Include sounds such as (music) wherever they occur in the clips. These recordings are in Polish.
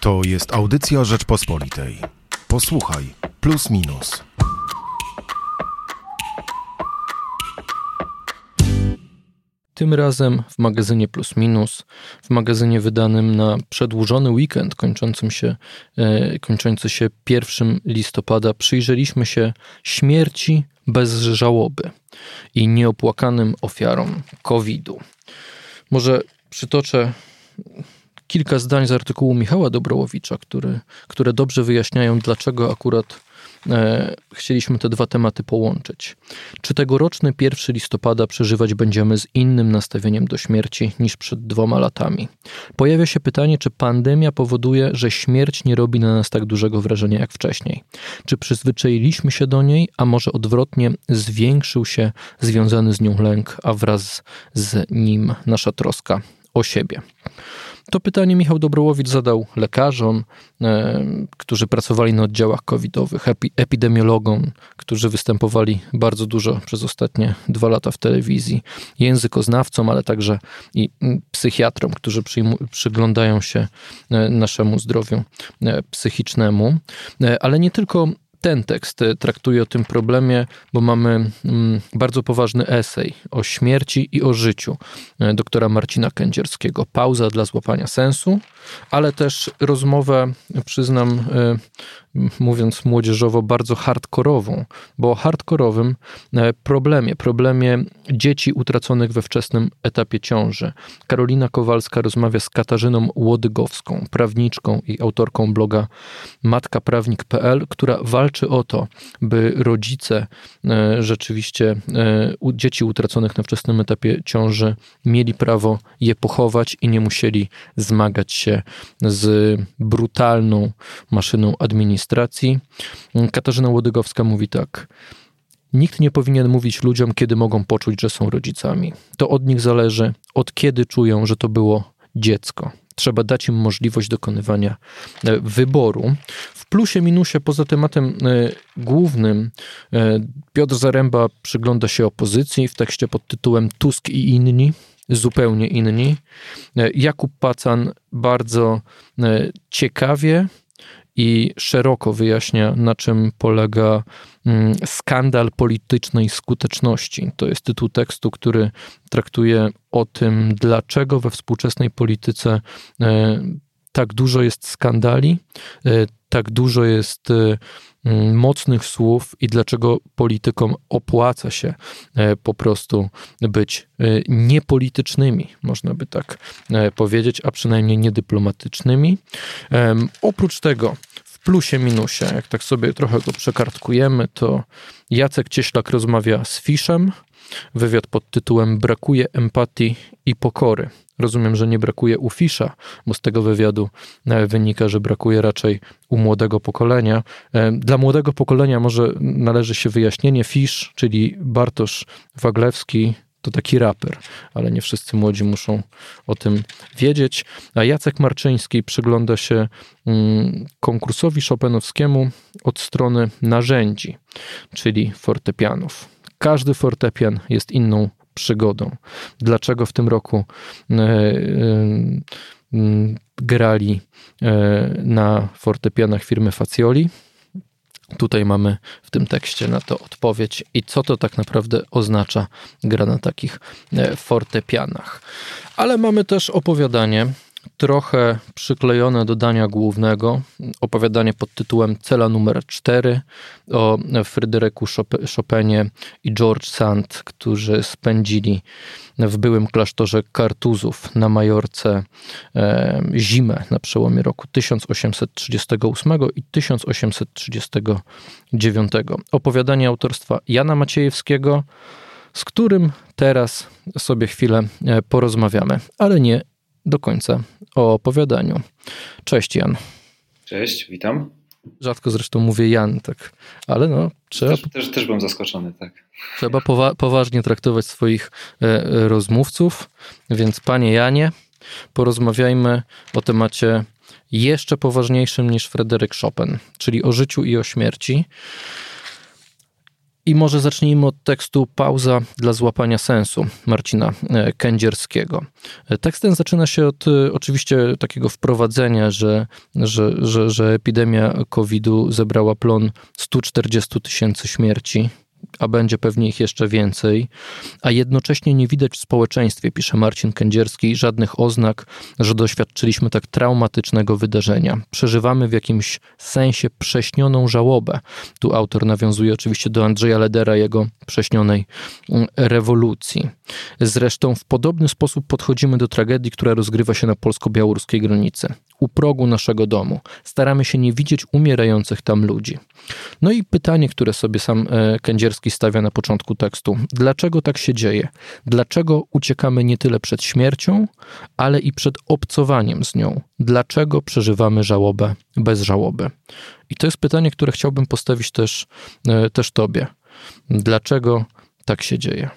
To jest audycja Rzeczpospolitej. Posłuchaj, plus minus. Tym razem w magazynie Plus Minus, w magazynie wydanym na przedłużony weekend kończącym się, e, kończący się 1 listopada, przyjrzeliśmy się śmierci bez żałoby i nieopłakanym ofiarom COVID-u. Może przytoczę kilka zdań z artykułu Michała Dobrołowicza, który, które dobrze wyjaśniają, dlaczego akurat e, chcieliśmy te dwa tematy połączyć. Czy tegoroczny 1 listopada przeżywać będziemy z innym nastawieniem do śmierci niż przed dwoma latami? Pojawia się pytanie, czy pandemia powoduje, że śmierć nie robi na nas tak dużego wrażenia jak wcześniej? Czy przyzwyczailiśmy się do niej, a może odwrotnie zwiększył się związany z nią lęk, a wraz z nim nasza troska o siebie? To pytanie Michał Dobrołowicz zadał lekarzom, e, którzy pracowali na oddziałach covidowych, epi, epidemiologom, którzy występowali bardzo dużo przez ostatnie dwa lata w telewizji, językoznawcom, ale także i psychiatrom, którzy przyglądają się e, naszemu zdrowiu e, psychicznemu. Ale nie tylko ten tekst e, traktuje o tym problemie, bo mamy mm, bardzo poważny esej o śmierci i o życiu e, doktora Marcina Kędzierskiego. Pauza dla złapania sensu, ale też rozmowę, przyznam, e, mówiąc młodzieżowo, bardzo hardkorową, bo o hardkorowym problemie, problemie dzieci utraconych we wczesnym etapie ciąży. Karolina Kowalska rozmawia z Katarzyną Łodygowską, prawniczką i autorką bloga matkaprawnik.pl, która walczy o to, by rodzice e, rzeczywiście e, dzieci utraconych na wczesnym etapie ciąży mieli prawo je pochować i nie musieli zmagać się z brutalną maszyną administracji. Katarzyna Łodygowska mówi tak. Nikt nie powinien mówić ludziom, kiedy mogą poczuć, że są rodzicami. To od nich zależy, od kiedy czują, że to było dziecko. Trzeba dać im możliwość dokonywania e, wyboru. W plusie, minusie, poza tematem e, głównym, e, Piotr Zaręba przygląda się opozycji w tekście pod tytułem Tusk i inni zupełnie inni. Jakub Pacan bardzo ciekawie i szeroko wyjaśnia, na czym polega mm, skandal politycznej skuteczności. To jest tytuł tekstu, który traktuje o tym, dlaczego we współczesnej polityce e, tak dużo jest skandali, e, tak dużo jest e, mm, mocnych słów i dlaczego politykom opłaca się po prostu być niepolitycznymi, można by tak powiedzieć, a przynajmniej niedyplomatycznymi. Oprócz tego, plusie minusie, jak tak sobie trochę go przekartkujemy, to Jacek Cieślak rozmawia z Fiszem, wywiad pod tytułem Brakuje empatii i pokory. Rozumiem, że nie brakuje u Fisza, bo z tego wywiadu e, wynika, że brakuje raczej u młodego pokolenia. E, dla młodego pokolenia może należy się wyjaśnienie. Fisz, czyli Bartosz Waglewski, to taki raper, ale nie wszyscy młodzi muszą o tym wiedzieć. A Jacek Marczyński przygląda się mm, konkursowi Chopinowskiemu od strony narzędzi, czyli fortepianów. Każdy fortepian jest inną przygodą. Dlaczego w tym roku e, e, grali e, na fortepianach firmy Facioli? Tutaj mamy w tym tekście na to odpowiedź i co to tak naprawdę oznacza gra na takich fortepianach. Ale mamy też opowiadanie trochę przyklejone do dania głównego. Opowiadanie pod tytułem Cela numer 4 o Fryderyku Chopinie i George Sand, którzy spędzili w byłym klasztorze Kartuzów na Majorce e, zimę na przełomie roku 1838 i 1839. Opowiadanie autorstwa Jana Maciejewskiego, z którym teraz sobie chwilę e, porozmawiamy, ale nie do końca o opowiadaniu. Cześć Jan. Cześć, witam. Rzadko zresztą mówię Jan, tak, ale no trzeba... Też, też, też byłem zaskoczony, tak. Trzeba powa poważnie traktować swoich e, rozmówców, więc panie Janie, porozmawiajmy o temacie jeszcze poważniejszym niż Fryderyk Chopin, czyli o życiu i o śmierci. I może zacznijmy od tekstu Pauza dla złapania sensu Marcina e, Kędzierskiego. E, tekst ten zaczyna się od e, oczywiście takiego wprowadzenia, że, że, że, że epidemia COVID-u zebrała plon 140 tysięcy śmierci a będzie pewnie ich jeszcze więcej, a jednocześnie nie widać w społeczeństwie, pisze Marcin Kędzierski, żadnych oznak, że doświadczyliśmy tak traumatycznego wydarzenia. Przeżywamy w jakimś sensie prześnioną żałobę. Tu autor nawiązuje oczywiście do Andrzeja Ledera, jego prześnionej mm, rewolucji. Zresztą w podobny sposób podchodzimy do tragedii, która rozgrywa się na polsko-białoruskiej granicy u progu naszego domu. Staramy się nie widzieć umierających tam ludzi. No i pytanie, które sobie sam e, Kędzierski stawia na początku tekstu. Dlaczego tak się dzieje? Dlaczego uciekamy nie tyle przed śmiercią, ale i przed obcowaniem z nią? Dlaczego przeżywamy żałobę bez żałoby? I to jest pytanie, które chciałbym postawić też, e, też tobie. Dlaczego tak się dzieje?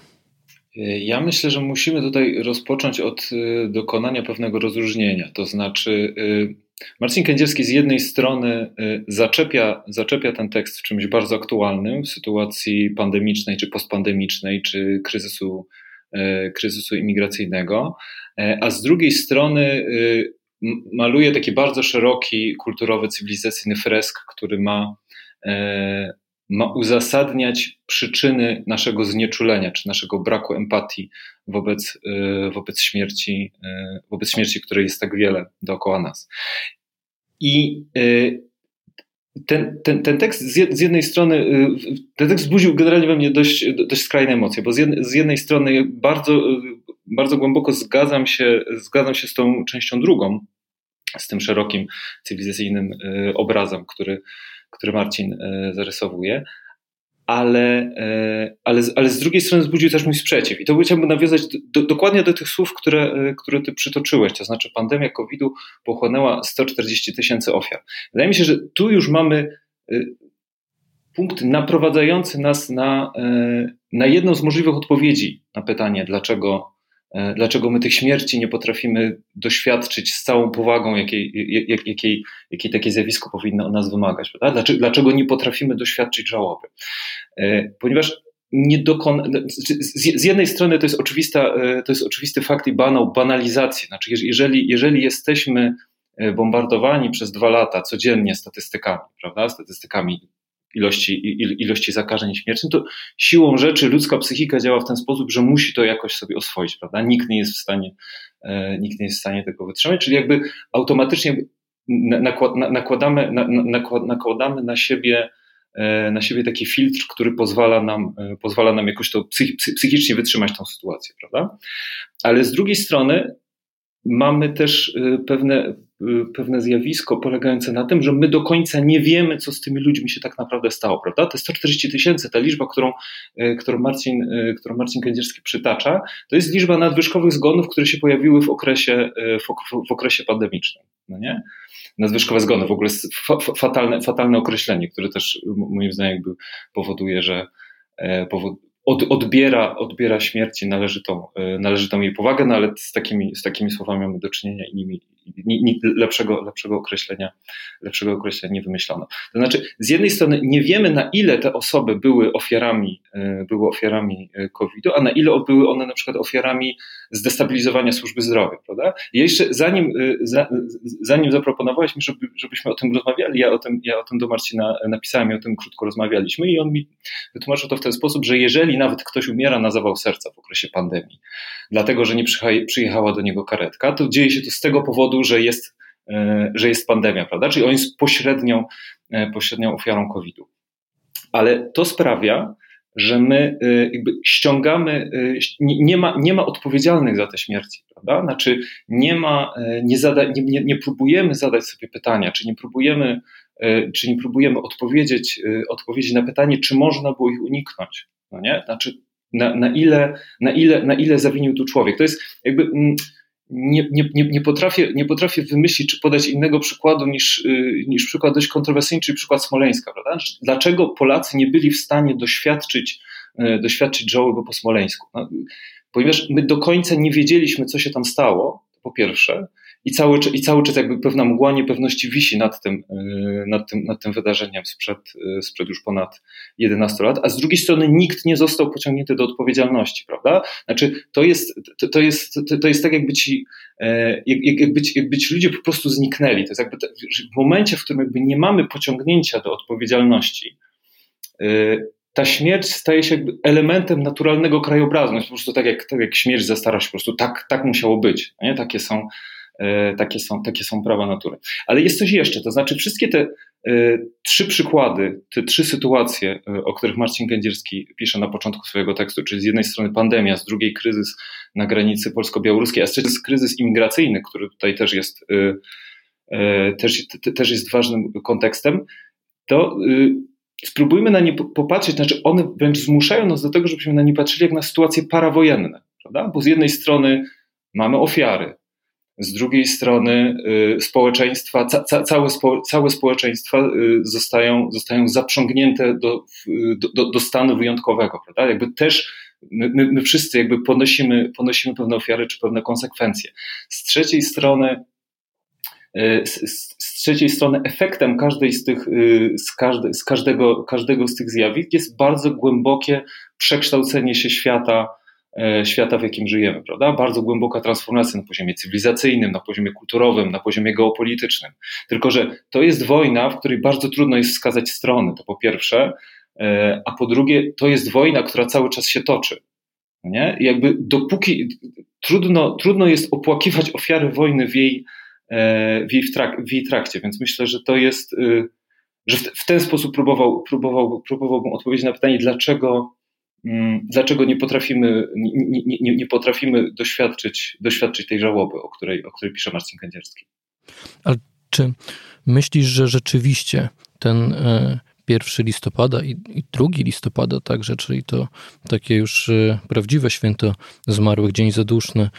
Ja myślę, że musimy tutaj rozpocząć od y, dokonania pewnego rozróżnienia. To znaczy, y, Marcin Kędzierski z jednej strony y, zaczepia, zaczepia ten tekst w czymś bardzo aktualnym w sytuacji pandemicznej, czy postpandemicznej, czy kryzysu, kryzysu imigracyjnego, a z drugiej strony maluje taki bardzo szeroki, kulturowy, cywilizacyjny fresk, który ma ma uzasadniać przyczyny naszego znieczulenia, czy naszego braku empatii wobec, y, wobec, śmierci, y, wobec śmierci, której jest tak wiele dookoła nas. I y, ten, ten, ten tekst z jednej strony, ten tekst wzbudził generalnie we mnie dość, dość skrajne emocje, bo z jednej, z jednej strony bardzo, bardzo głęboko zgadzam się, zgadzam się z tą częścią drugą, z tym szerokim cywilizacyjnym obrazem, który, który Marcin e, zarysowuje, ale, e, ale, ale z drugiej strony wzbudził też mój sprzeciw. I to chciałbym nawiązać do, dokładnie do tych słów, które, e, które ty przytoczyłeś, to znaczy pandemia COVID-u pochłonęła 140 tysięcy ofiar. Wydaje mi się, że tu już mamy punkt naprowadzający nas na, na jedną z możliwych odpowiedzi na pytanie, dlaczego dlaczego my tych śmierci nie potrafimy doświadczyć z całą powagą, jakiej, jak, jakiej, jakiej takie zjawisko powinno nas wymagać. Prawda? Dlaczego, dlaczego nie potrafimy doświadczyć żałoby? E, ponieważ nie dokon... z jednej strony to jest, oczywista, e, to jest oczywisty fakt i banał banalizacji. Znaczy, jeżeli, jeżeli jesteśmy bombardowani przez dwa lata codziennie statystykami, prawda? statystykami ilości, ilości zakażeń śmierci, to siłą rzeczy ludzka psychika działa w ten sposób, że musi to jakoś sobie oswoić, prawda? Nikt nie jest w stanie, e, nikt nie jest w stanie tego wytrzymać, czyli jakby automatycznie nakładamy, nakładamy na siebie e, na siebie taki filtr, który pozwala nam, e, pozwala nam jakoś to psychicznie wytrzymać tą sytuację, prawda? Ale z drugiej strony mamy też pewne, pewne zjawisko polegające na tym, że my do końca nie wiemy, co z tymi ludźmi się tak naprawdę stało, prawda? Te 140 tysięcy, ta liczba, którą, y, którą, Marcin, y, którą Marcin Kędzierski przytacza, to jest liczba nadwyżkowych zgonów, które się pojawiły w okresie, w, w okresie pandemicznym, no nie? Nadwyżkowe zgony, w ogóle fatalne, fatalne określenie, które też moim zdaniem jakby powoduje, że e, powod, od, odbiera, odbiera śmierci należytą, należytą jej powagę, no ale z takimi, z takimi słowami mamy do czynienia i nimi lepszego, lepszego, określenia, lepszego określenia nie wymyślono. To znaczy, z jednej strony nie wiemy, na ile te osoby były ofiarami, e, były ofiarami e, COVID-u, a na ile były one na przykład ofiarami zdestabilizowania służby zdrowia, prawda? I jeszcze zanim, e, zanim zaproponowałeś mi, żeby, żebyśmy o tym rozmawiali, ja o tym, ja o tym do Marcina napisałem i o tym krótko rozmawialiśmy i on mi wytłumaczył to w ten sposób, że jeżeli nawet ktoś umiera na zawał serca w okresie pandemii, dlatego, że nie przyjechała do niego karetka, to dzieje się to z tego powodu, powodu, że jest, e, że jest pandemia, prawda? Czyli on jest pośrednią, e, pośrednią ofiarą COVID-u. Ale to sprawia, że my e, jakby ściągamy, nie ma, nie ma odpowiedzialnych za te śmierci, prawda? Znaczy nie ma, nie, zada, nie, nie, nie próbujemy zadać sobie pytania, czy nie próbujemy, czy nie próbujemy odpowiedzieć, odpowiedzieć na pytanie, czy można było ich uniknąć, no nie? Znaczy na, na, ile, na, ile, na ile zawinił tu człowiek. To jest jakby mm, nie, nie, nie, potrafię, nie potrafię wymyślić czy podać innego przykładu niż, y, niż przykład dość kontrowersyjny, czyli przykład Smoleńska. Prawda? Znaczy, dlaczego Polacy nie byli w stanie doświadczyć, y, doświadczyć żałoby po Smoleńsku? No, ponieważ my do końca nie wiedzieliśmy, co się tam stało, po pierwsze, i cały, i cały czas jakby pewna mgła niepewności wisi nad tym, y, nad tym, nad tym wydarzeniem sprzed, y, sprzed już ponad 11 lat, a z drugiej strony nikt nie został pociągnięty do odpowiedzialności, prawda? Znaczy, to jest, to, to jest, to, to jest tak, jakby ci, e, jak, jakby, ci, jakby ci ludzie po prostu zniknęli. To jest jakby w momencie, w którym jakby nie mamy pociągnięcia do odpowiedzialności, ta śmierć staje się jakby elementem naturalnego krajobrazu. jest po prostu tak jak, tak jak śmierć za starość, po prostu tak, tak musiało być. Nie? Takie, są, e, takie, są, takie są prawa natury. Ale jest coś jeszcze, to znaczy wszystkie te e, trzy przykłady, te trzy sytuacje, e, o których Marcin Gędzierski pisze na początku swojego tekstu, czyli z jednej strony pandemia, z drugiej kryzys na granicy polsko-białoruskiej, a z trzeciej kryzys imigracyjny, który tutaj też jest, e, e, też, też jest ważnym kontekstem, to spróbujmy na nie popatrzeć, znaczy one wręcz zmuszają nas do tego, żebyśmy na nie patrzyli jak na sytuacje parawojenne, prawda? Bo z jednej strony mamy ofiary, z drugiej strony y, społeczeństwa, ca, całe, spo, całe społeczeństwa y, zostają, zostają zaprzągnięte do, do, do stanu wyjątkowego, prawda? Jakby też my, my, wszyscy jakby ponosimy, ponosimy pewne ofiary czy pewne konsekwencje. Z trzeciej strony y, z, trzeciej strony efektem każdej z tych, z, każde, z każdego, każdego z tych zjawisk jest bardzo głębokie przekształcenie się świata, świata, w jakim żyjemy, prawda? Bardzo głęboka transformacja na poziomie cywilizacyjnym, na poziomie kulturowym, na poziomie geopolitycznym. Tylko, że to jest wojna, w której bardzo trudno jest wskazać strony, to po pierwsze, e, a po drugie, to jest wojna, która cały czas się toczy. Nie? I jakby dopóki trudno, trudno jest opłakiwać ofiary wojny w jej, E, w jej, trak, w jej trakcie, więc myślę, że to jest, y, że w ten sposób próbował, próbował, próbowałbym odpowiedzieć na pytanie, dlaczego, dlaczego nie potrafimy, nie, nie, nie potrafimy doświadczyć, doświadczyć tej żałoby, o której, o której pisze Marcin Kędzierski. Ale czy myślisz, że rzeczywiście ten 1 e, listopada i, i 2 listopada także, czyli to takie już e, prawdziwe święto zmarłych, Dzień Zaduszny,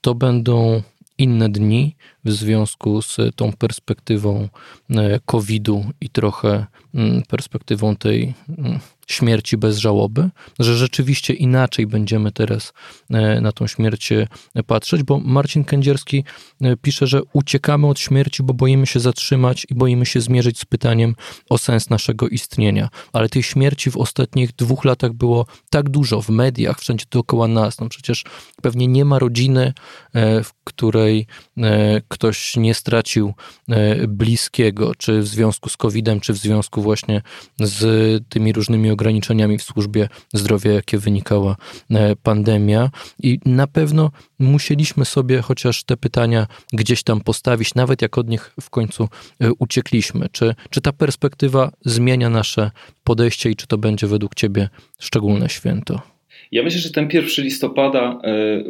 to będą inne dni w związku z tą perspektywą e, COVID-u i trochę mm, perspektywą tej mm, śmierci bez żałoby, że rzeczywiście inaczej będziemy teraz e, na tą śmierć e, patrzeć, bo Marcin Kędzierski pisze, że uciekamy od śmierci, bo boimy się zatrzymać i boimy się zmierzyć z pytaniem o sens naszego istnienia. Ale tej śmierci w ostatnich dwóch latach było tak dużo w mediach, wszędzie dookoła nas. No przecież pewnie nie ma rodziny, w której ktoś nie stracił bliskiego, czy w związku z COVID-em, czy w związku właśnie z tymi różnymi ograniczeniami w służbie zdrowia, jakie wynikała e, pandemia. I na pewno musieliśmy sobie chociaż te pytania gdzieś tam postawić, nawet jak od nich w końcu e, uciekliśmy. Czy, czy ta perspektywa zmienia nasze podejście i czy to będzie według Ciebie szczególne święto? Ja myślę, że ten 1 listopada e,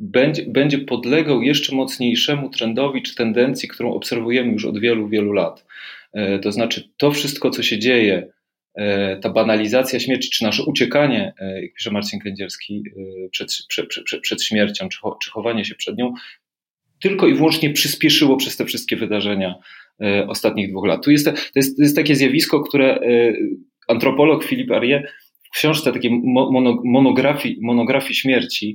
będzie, będzie podlegał jeszcze mocniejszemu trendowi czy tendencji, którą obserwujemy już od wielu, wielu lat. To znaczy, to wszystko, co się dzieje E, ta banalizacja śmierci, czy nasze uciekanie, e, jak pisze Marcin Kędzierski, e, przed, przed, przed, przed śmiercią, czy, czy chowanie się przed nią, tylko i wyłącznie przyspieszyło przez te wszystkie wydarzenia ostatnich dwóch lat. Tu jest, to, jest, to jest takie zjawisko, które antropolog Filip Arie w książce takiej monografii, monografii śmierci,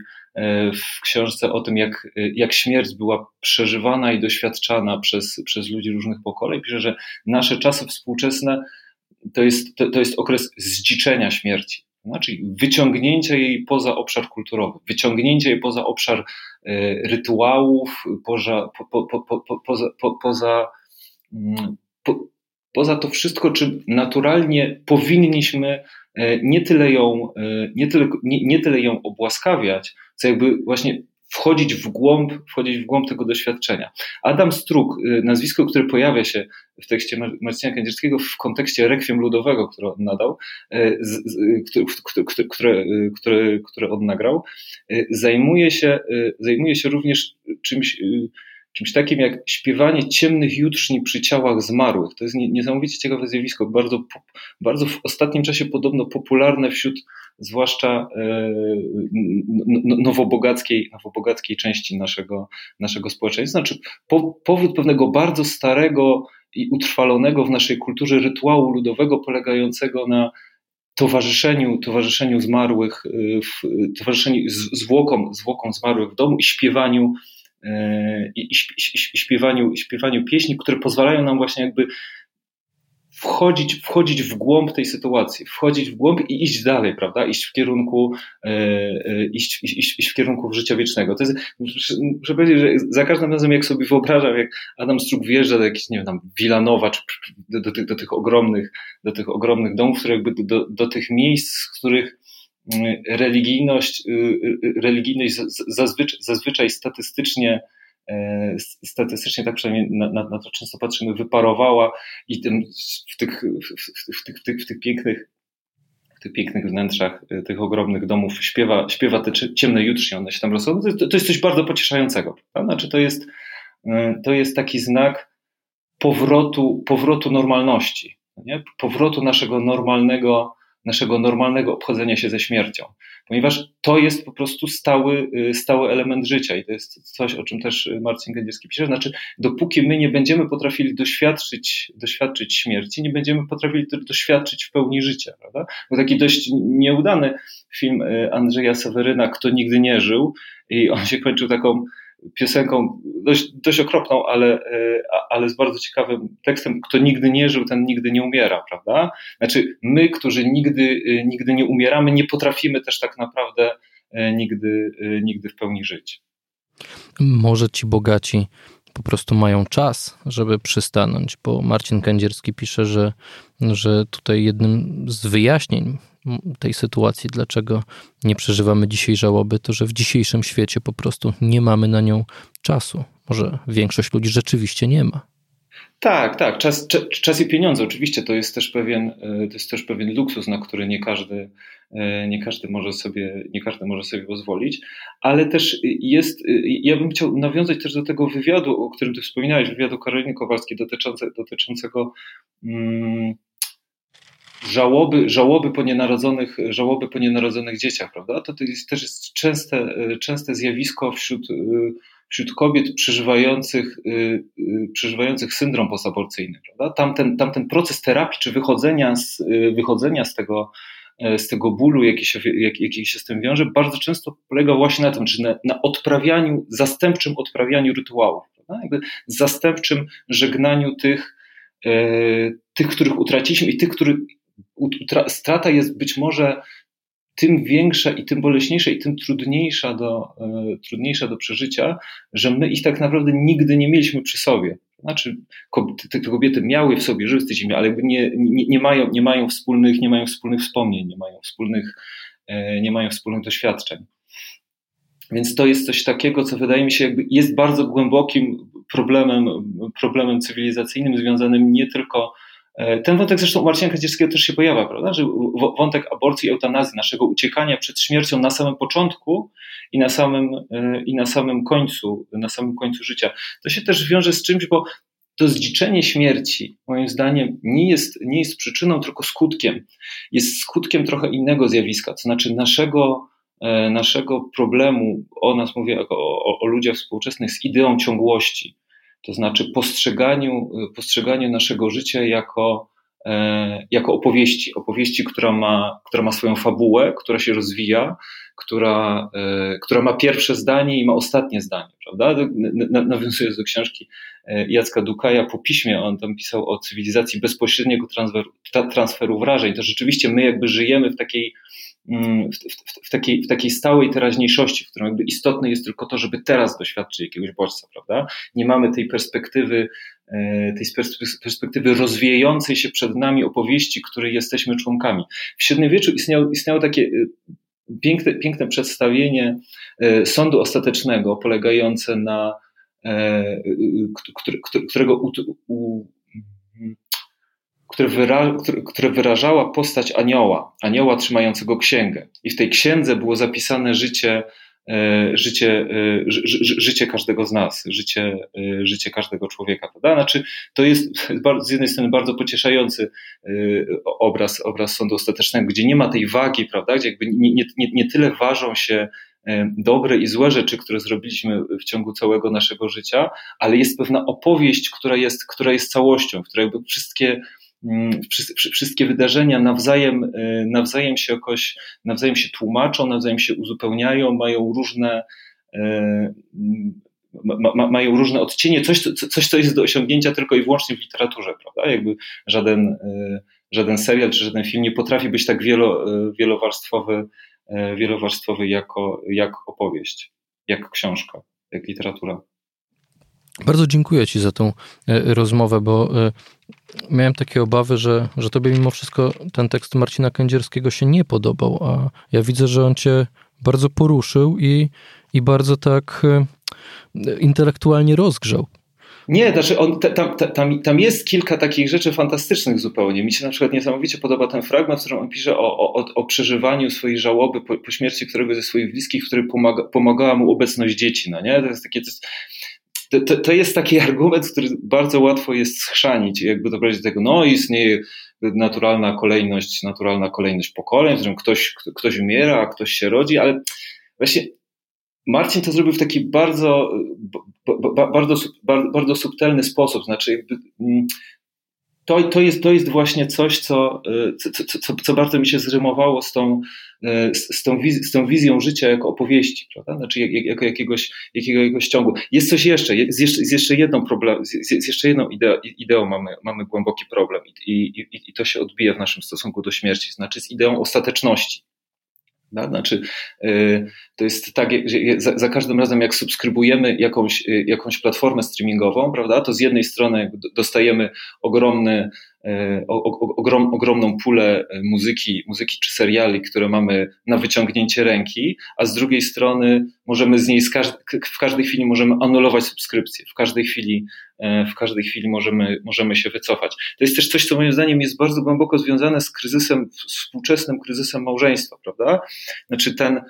w książce o tym, jak, jak śmierć była przeżywana i doświadczana przez, przez ludzi różnych pokoleń, pisze, że nasze czasy współczesne to jest, to, to jest okres zdziczenia śmierci. Znaczy wyciągnięcia jej poza obszar kulturowy, wyciągnięcia jej poza obszar e, rytuałów, poza, po, po, po, poza, poza, mm, poza to wszystko, czym naturalnie powinniśmy e, nie tyle ją, e, nie tyle, nie, nie tyle ją obłaskawiać, co jakby właśnie wchodzić w głąb, wchodzić w głąb tego doświadczenia. Adam Struk, y, nazwisko, które pojawia się w tekście Marcina Kędzierskiego w kontekście rekwiem ludowego, które on nadał, y, które, które, które, które on nagrał, zajmuje się, zajmuje się również czymś, czymś takim jak śpiewanie ciemnych jutrzni przy ciałach zmarłych. To jest niesamowicie ciekawe zjawisko, bardzo, bardzo w ostatnim czasie podobno popularne wśród zwłaszcza e, nowobogackiej, nowobogackiej części naszego, naszego społeczeństwa. Znaczy, po, powód pewnego bardzo starego i utrwalonego w naszej kulturze rytuału ludowego polegającego na towarzyszeniu, towarzyszeniu zmarłych, w, towarzyszeniu zwłokom, zwłokom zmarłych w domu i śpiewaniu i, i, śpiewaniu, śpiewaniu pieśni, które pozwalają nam właśnie jakby wchodzić, wchodzić w głąb tej sytuacji, wchodzić w głąb i iść dalej, prawda? Iść w kierunku, e, e, iść, iść, iść w kierunku życia wiecznego. To jest, muszę powiedzieć, że za każdym razem, jak sobie wyobrażam, jak Adam Struk wjeżdża do jakichś, nie wiem, tam Wilanowa, czy do, do, tych, do tych ogromnych, do tych ogromnych domów, które jakby do, do tych miejsc, w których religijność, y, y, religijność zazwyczaj, zazwyczaj statystycznie E, statystycznie tak przynajmniej na, na, na, to często patrzymy, wyparowała i tym, w, tych, w, w, tych, w, tych, w tych pięknych w tych pięknych wnętrzach e, tych ogromnych domów śpiewa, śpiewa te ciemne jutrze, one się tam rosną. To, to jest coś bardzo pocieszającego. Prawda? Znaczy to jest, e, to jest taki znak powrotu, powrotu normalności, nie? powrotu naszego normalnego, naszego normalnego obchodzenia się ze śmiercią ponieważ to jest po prostu stały, y, stały element życia i to jest coś, o czym też Marcin Gędzierski pisze, znaczy dopóki my nie będziemy potrafili doświadczyć, doświadczyć śmierci, nie będziemy potrafili doświadczyć w pełni życia, prawda? Bo taki dość nieudany film y, Andrzeja Seweryna, Kto nigdy nie żył i on się kończył taką piosenką dość, dość okropną, ale, e, ale z bardzo ciekawym tekstem. Kto nigdy nie żył, ten nigdy nie umiera, prawda? Znaczy, my, którzy nigdy, e, nigdy nie umieramy, nie potrafimy też tak naprawdę e, nigdy, nigdy w pełni żyć. Może ci bogaci po prostu mają czas, żeby przystanąć, bo Marcin Kędzierski pisze, że, że tutaj jednym z wyjaśnień tej sytuacji, dlaczego nie przeżywamy dzisiaj żałoby, to że w dzisiejszym świecie po prostu nie mamy na nią czasu. Może większość ludzi rzeczywiście nie ma. Tak, tak. Czas, czas, czas, i pieniądze oczywiście to jest też pewien, e, to jest też pewien luksus, na który nie każdy, e, nie każdy może sobie, nie każdy może sobie pozwolić, ale też jest, ja bym chciał nawiązać też do tego wywiadu, o którym ty wspominałeś, wywiadu Karoliny Kowalskiej dotyczące, dotyczącego hmm, żałoby, żałoby, po nienarodzonych, żałoby po nienarodzonych dzieciach, prawda? To, to jest, też jest częste, częste zjawisko wśród, wśród kobiet przeżywających, przeżywających syndrom postaborcyjny, prawda? Tamten, tamten proces terapii czy wychodzenia z, wychodzenia z tego, z tego bólu, jaki się, jaki się z tym wiąże, bardzo często polega właśnie na tym, czy na, na odprawianiu, zastępczym odprawianiu rytuałów, prawda? Jakby zastępczym żegnaniu tych, tych, których utraciliśmy i tych, których, strata jest być może tym większa i tym boleśniejsza i tym trudniejsza do, e, trudniejsza do przeżycia, że my ich tak naprawdę nigdy nie mieliśmy przy sobie. Znaczy, te kobiety miały w sobie, żyły w tej ziemi, ale nie, nie, nie, mają, nie, mają wspólnych, nie mają wspólnych wspomnień, nie mają wspólnych, e, nie mają wspólnych doświadczeń. Więc to jest coś takiego, co wydaje mi się jakby jest bardzo głębokim problemem, problemem cywilizacyjnym, związanym nie tylko ten wątek zresztą u Marcina Kędzierskiego też się pojawia, prawda? Że wątek aborcji, eutanazji, naszego uciekania przed śmiercią na samym początku i na samym, e, i na samym końcu, na samym końcu życia. To się też wiąże z czymś, bo to zdziczenie śmierci, moim zdaniem, nie jest, nie jest przyczyną, tylko skutkiem. Jest skutkiem trochę innego zjawiska, to znaczy naszego, e, naszego problemu, o nas mówię o, o ludziach współczesnych, z ideą ciągłości to znaczy postrzeganiu, postrzeganiu naszego życia jako, e, jako opowieści, opowieści, która ma, która ma swoją fabułę, która się rozwija, która, e, która ma pierwsze zdanie i ma ostatnie zdanie, prawda? Nawiązując do książki e, Jacka Dukaja po piśmie, on tam pisał o cywilizacji bezpośredniego transferu, transferu wrażeń. To rzeczywiście my jakby żyjemy w takiej w, w, w, takiej, w takiej stałej teraźniejszości, w którym jakby istotne jest tylko to, żeby teraz doświadczyć jakiegoś bodźca, prawda? Nie mamy tej perspektywy, e, tej perspektywy rozwijającej się przed nami opowieści, której jesteśmy członkami. W średniowieczu istniało, istniało takie e, piękne, piękne przedstawienie e, sądu ostatecznego, polegające na którego które, wyra, które wyrażała postać anioła, anioła trzymającego księgę. I w tej księdze było zapisane życie, e, życie, e, ży, ży, życie każdego z nas, życie, e, życie każdego człowieka. Prawda? Znaczy, to jest (laughs) z jednej strony bardzo pocieszający obraz, obraz sądu ostatecznego, gdzie nie ma tej wagi, prawda? gdzie jakby nie, nie, nie tyle ważą się dobre i złe rzeczy, które zrobiliśmy w ciągu całego naszego życia, ale jest pewna opowieść, która jest, która jest całością, w której jakby wszystkie wszystkie wydarzenia nawzajem, y, nawzajem się jakoś, nawzajem się tłumaczą, nawzajem się uzupełniają, mają różne, y, ma, ma, mają różne odcienie, coś, coś, co jest do osiągnięcia tylko i wyłącznie w literaturze, prawda? Jakby żaden, żaden serial czy żaden film nie potrafi być tak wielo, wielowarstwowy, wielowarstwowy jako, jak opowieść, jak książka, jak literatura. Bardzo dziękuję Ci za tą e, rozmowę, bo e, miałem takie obawy, że, że Tobie mimo wszystko ten tekst Marcina Kędzierskiego się nie podobał, a ja widzę, że on Cię bardzo poruszył i, i bardzo tak e, intelektualnie rozgrzał. Nie, znaczy on, tam, tam, tam jest kilka takich rzeczy fantastycznych zupełnie. Mi się na przykład niesamowicie podoba ten fragment, w którym on pisze o, o, o przeżywaniu swojej żałoby po, po śmierci któregoś ze swoich bliskich, który pomaga, pomagała mu obecność dzieci. No nie? To jest takie, to jest, to, to, to, jest taki (laughs) argument, który bardzo łatwo jest schrzanić, jakby doprowadzić do tego, no istnieje naturalna kolejność, naturalna kolejność pokoleń, w którym ktoś, ktoś umiera, a ktoś się rodzi, ale właśnie Marcin to zrobił w taki bardzo, bardzo, bardzo, bardzo subtelny sposób, znaczy jakby mm, to, to, jest, to jest właśnie coś, co, co, co, co bardzo mi się zrymowało z tą, z, tą wiz, z tą wizją życia jako opowieści, prawda? Znaczy jak, jako jakiegoś, jakiegoś ciągu. Jest coś jeszcze, jest z jeszcze jedną problem, z, z jeszcze jedną ideą, ideą mamy, mamy głęboki problem i, i, i to się odbija w naszym stosunku do śmierci, znaczy z ideą ostateczności. Znaczy, y, to jest tak, że za, za, każdym razem, jak subskrybujemy jakąś, y, jakąś platformę streamingową, prawda, to z jednej strony dostajemy ogromny ogrom, ogromną pulę e, muzyki, muzyki czy seriali, które mamy na wyciągnięcie ręki, a z drugiej strony możemy z niej z każd w każdej chwili możemy anulować subskrypcję, w każdej chwili, e, w każdej chwili możemy, możemy się wycofać. To jest też coś, co moim zdaniem jest bardzo głęboko związane z kryzysem, współczesnym kryzysem małżeństwa, prawda? Znaczy ten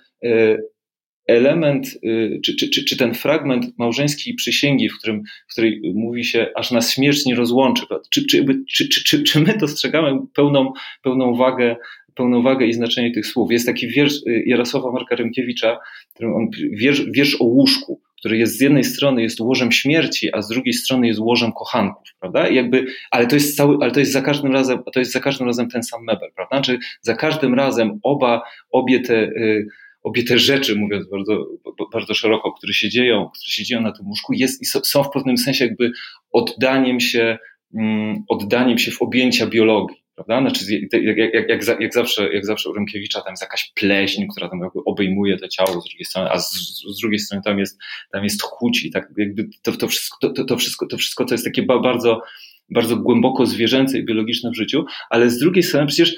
element, y, czy, czy, czy, czy ten fragment małżeńskiej przysięgi, w, którym, w której mówi się, aż na śmierć nie rozłączy, czy, czy, czy, czy, czy my dostrzegamy pełną, pełną wagę pełną wagę i znaczenie tych słów. Jest taki wiersz y, Jarosława Marka Rymkiewicza, którym on, wiersz, wiersz o łóżku, który jest z jednej strony jest łożem śmierci, a z drugiej strony jest łożem kochanków, prawda? I jakby, ale to jest cały, ale to jest za każdym razem, to jest za każdym razem ten sam mebel, prawda? Czy za każdym razem oba, obie te, y, obie te rzeczy, mówiąc bardzo, bardzo szeroko, które się dzieją, które się dzieją na tym łóżku, jest i są w pewnym sensie jakby oddaniem się, mm, oddaniem się w objęcia biologii. Prawda? Znaczy, jak, jak, jak, jak, zawsze, jak zawsze u Rymkiewicza tam jest jakaś pleśń, która tam jakby obejmuje to ciało z drugiej strony, a z, z drugiej strony tam jest, tam jest chuć i tak jakby to, to, wszystko, to, to, wszystko, to wszystko to jest takie bardzo, bardzo głęboko zwierzęce i biologiczne w życiu, ale z drugiej strony przecież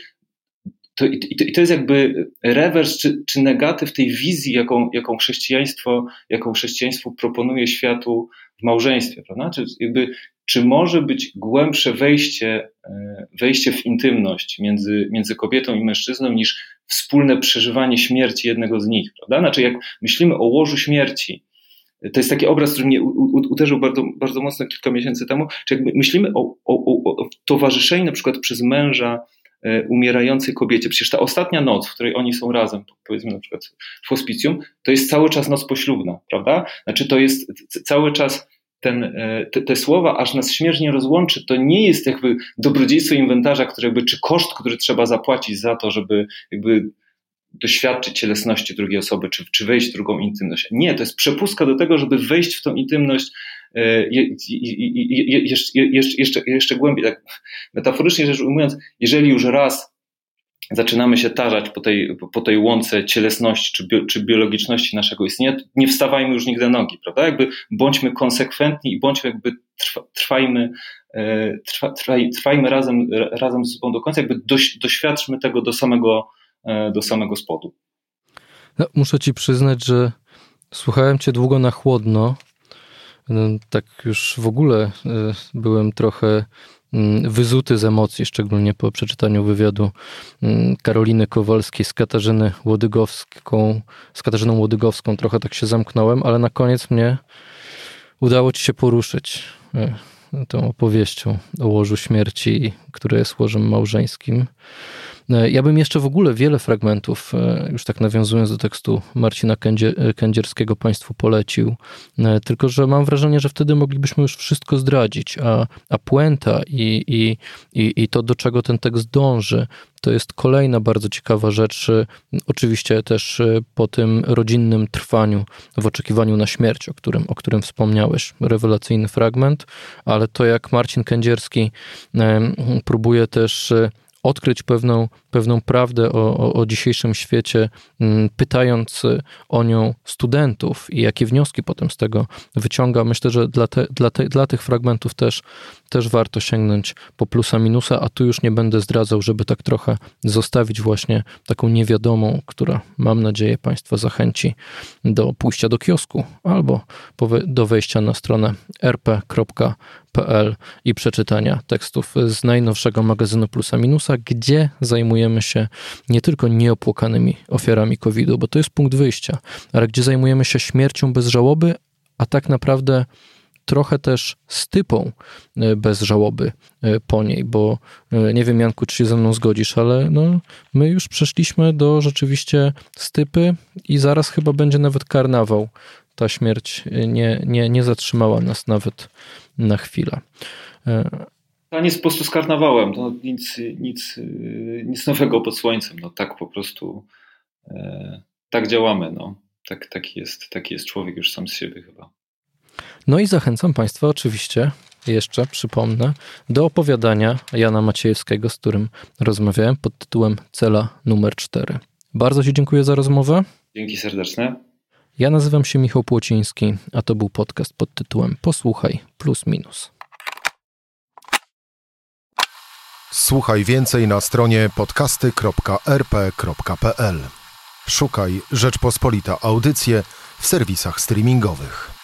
to, i, to jest jakby rewers czy, czy negatyw tej wizji, jaką, jaką, chrześcijaństwo, jaką chrześcijaństwo proponuje światu w małżeństwie, prawda? Czy, jakby, czy może być głębsze wejście, e, wejście w intymność między, między kobietą i mężczyzną niż wspólne przeżywanie śmierci jednego z nich, prawda? Znaczy, jak myślimy o łożu śmierci, to jest taki obraz, który mnie uderzył bardzo, bardzo mocno kilka miesięcy temu, czy jak myślimy o, o, o towarzyszeniu na przykład przez męża umierającej kobiecie. Przecież ta ostatnia noc, w której oni są razem, powiedzmy na przykład w hospicjum, to jest cały czas noc poślubna, prawda? Znaczy to jest cały czas ten, e, te, te, słowa, aż nas śmierć nie rozłączy, to nie jest jakby dobrodziejstwo inwentarza, który jakby, czy koszt, który trzeba zapłacić za to, żeby jakby doświadczyć cielesności drugiej osoby, czy, czy wejść w drugą intymność. Nie, to jest przepustka do tego, żeby wejść w tą intymność E, jeszcze, jeszcze, jeszcze głębiej, tak metaforycznie rzecz ujmując, jeżeli już raz zaczynamy się tarzać po tej, po tej łące cielesności czy, bio, czy biologiczności naszego istnienia, nie wstawajmy już nigdy nogi, prawda? Jakby bądźmy konsekwentni i bądźmy jakby trwa, trwajmy, e, trwa, trwaj, trwajmy razem, razem ze sobą do końca, jakby doś, doświadczmy tego do samego, e, do samego spodu. No, muszę ci przyznać, że słuchałem cię długo na chłodno, no, tak już w ogóle e, byłem trochę mm, wyzuty z emocji, szczególnie po przeczytaniu wywiadu mm, Karoliny Kowalskiej z Katarzyny Łodygowską, z Katarzyną Łodygowską. Trochę tak się zamknąłem, ale na koniec mnie udało ci się poruszyć e, tą opowieścią o łożu śmierci, które jest łożem małżeńskim. E, ja bym jeszcze w ogóle wiele fragmentów, e, już tak nawiązując do tekstu Marcina Kędzierskiego, Państwu polecił, tylko że mam wrażenie, że wtedy moglibyśmy już wszystko zdradzić, a, a puenta i, i, i, i to, do czego ten tekst dąży, to jest kolejna bardzo ciekawa rzecz, oczywiście też po tym rodzinnym trwaniu w oczekiwaniu na śmierć, o którym, o którym wspomniałeś. Rewelacyjny fragment, ale to jak Marcin Kędzierski próbuje też odkryć pewną, pewną prawdę o, o, o dzisiejszym świecie, mm, pytając o nią studentów i jakie wnioski potem z tego wyciąga. Myślę, że dla, te, dla, te, dla tych fragmentów też, też warto sięgnąć po plusa minusa, a tu już nie będę zdradzał, żeby tak trochę zostawić właśnie taką niewiadomą, która mam nadzieję Państwa zachęci do pójścia do kiosku albo do wejścia na stronę rp.pl i przeczytania tekstów z najnowszego magazynu Plusa Minusa, gdzie zajmujemy się nie tylko nieopłakanymi ofiarami COVID-u, bo to jest punkt wyjścia, ale gdzie zajmujemy się śmiercią bez żałoby, a tak naprawdę trochę też stypą e, bez żałoby e, po niej, bo e, nie wiem, Janku, czy się ze mną zgodzisz, ale no, my już przeszliśmy do rzeczywiście stypy i zaraz chyba będzie nawet karnawał. Ta śmierć nie, nie, nie zatrzymała nas nawet na chwilę. A nic po prostu z karnawałem, to nic, nic, nic nowego pod słońcem, no tak po prostu e, tak działamy, no. Tak, taki, jest, taki jest człowiek już sam z siebie chyba. No i zachęcam Państwa oczywiście, jeszcze przypomnę, do opowiadania Jana Maciejewskiego, z którym rozmawiałem pod tytułem Cela numer 4. Bardzo Ci dziękuję za rozmowę. Dzięki serdeczne. Ja nazywam się Michał Płociński, a to był podcast pod tytułem Posłuchaj plus minus. Słuchaj więcej na stronie podcasty.rp.pl. Szukaj Rzeczpospolita Audycje w serwisach streamingowych.